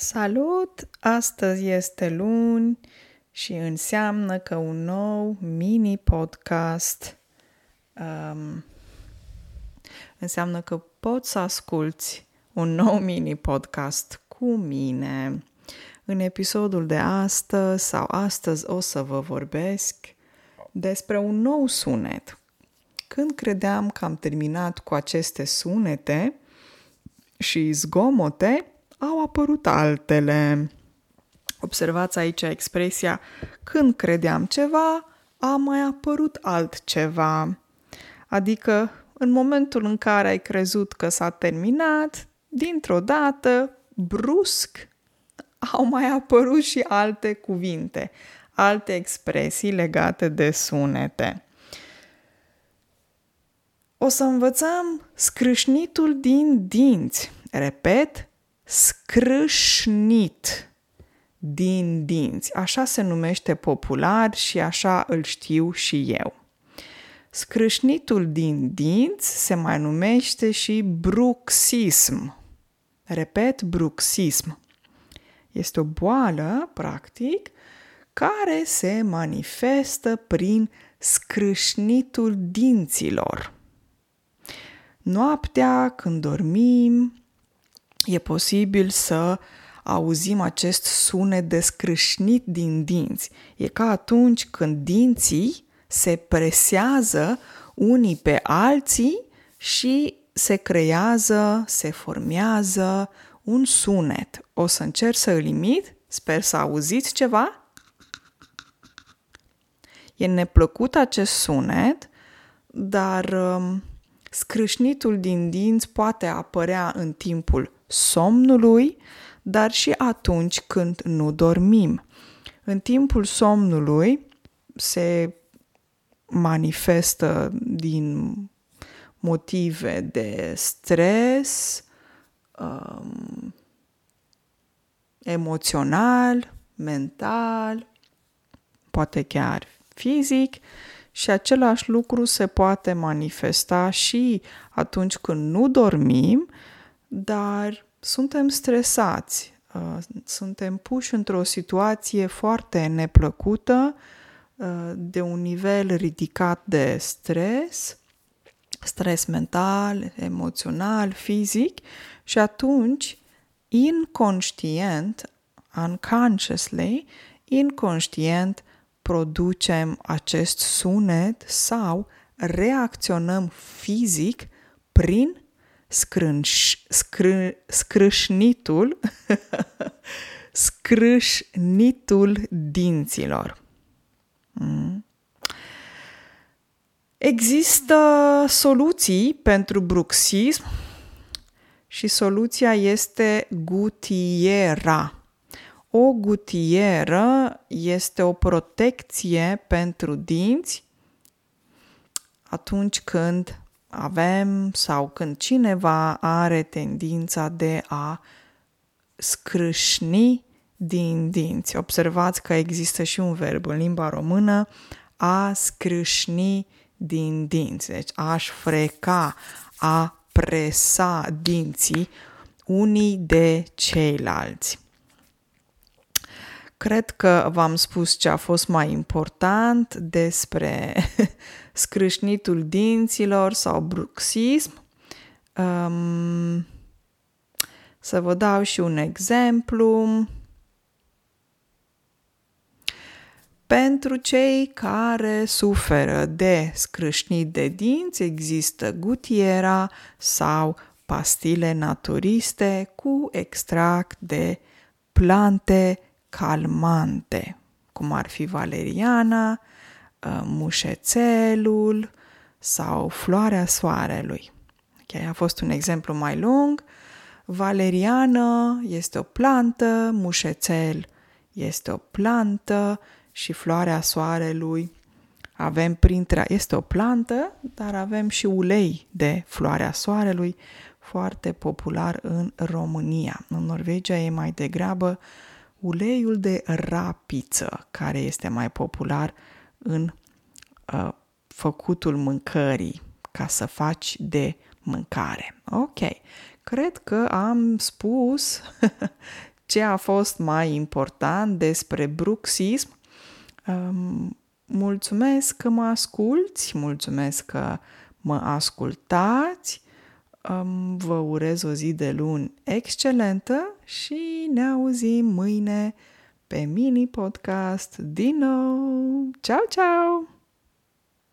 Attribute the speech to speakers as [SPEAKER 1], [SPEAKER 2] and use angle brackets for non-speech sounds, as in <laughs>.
[SPEAKER 1] Salut! Astăzi este luni și înseamnă că un nou mini-podcast um, înseamnă că poți să asculți un nou mini-podcast cu mine. În episodul de astăzi sau astăzi o să vă vorbesc despre un nou sunet. Când credeam că am terminat cu aceste sunete și zgomote, au apărut altele. Observați aici expresia când credeam ceva, a mai apărut altceva. Adică, în momentul în care ai crezut că s-a terminat, dintr-o dată, brusc, au mai apărut și alte cuvinte, alte expresii legate de sunete. O să învățăm scrâșnitul din dinți. Repet, scrâșnit din dinți. Așa se numește popular și așa îl știu și eu. Scrâșnitul din dinți se mai numește și bruxism. Repet, bruxism. Este o boală, practic, care se manifestă prin scrâșnitul dinților. Noaptea, când dormim, e posibil să auzim acest sunet de scrâșnit din dinți. E ca atunci când dinții se presează unii pe alții și se creează, se formează un sunet. O să încerc să îl imit, sper să auziți ceva. E neplăcut acest sunet, dar um, scrâșnitul din dinți poate apărea în timpul somnului, dar și atunci când nu dormim. În timpul somnului se manifestă din motive de stres, um, emoțional, mental, poate chiar fizic și același lucru se poate manifesta și atunci când nu dormim dar suntem stresați, uh, suntem puși într-o situație foarte neplăcută, uh, de un nivel ridicat de stres, stres mental, emoțional, fizic și atunci, inconștient, unconsciously, inconștient, producem acest sunet sau reacționăm fizic prin scrânș, scrâ, scrâșnitul, <laughs> scrâșnitul dinților. Mm. Există soluții pentru bruxism și soluția este gutiera. O gutieră este o protecție pentru dinți atunci când avem sau când cineva are tendința de a scrâșni din dinți. Observați că există și un verb în limba română a scrâșni din dinți. Deci aș freca, a presa dinții unii de ceilalți. Cred că v-am spus ce a fost mai important despre <laughs> scrâșnitul dinților sau bruxism. Um, să vă dau și un exemplu. Pentru cei care suferă de scrâșnit de dinți, există gutiera sau pastile naturiste cu extract de plante calmante, cum ar fi valeriana, uh, mușețelul sau floarea soarelui. Okay, a fost un exemplu mai lung. Valeriană este o plantă, mușețel este o plantă și floarea soarelui avem printre... Este o plantă, dar avem și ulei de floarea soarelui, foarte popular în România. În Norvegia e mai degrabă uleiul de rapiță, care este mai popular în uh, făcutul mâncării, ca să faci de mâncare. Ok, cred că am spus <laughs> ce a fost mai important despre bruxism. Um, mulțumesc că mă asculți, mulțumesc că mă ascultați. Um, vă urez o zi de luni excelentă și ne auzim mâine pe mini podcast din nou. Ciao, ciao!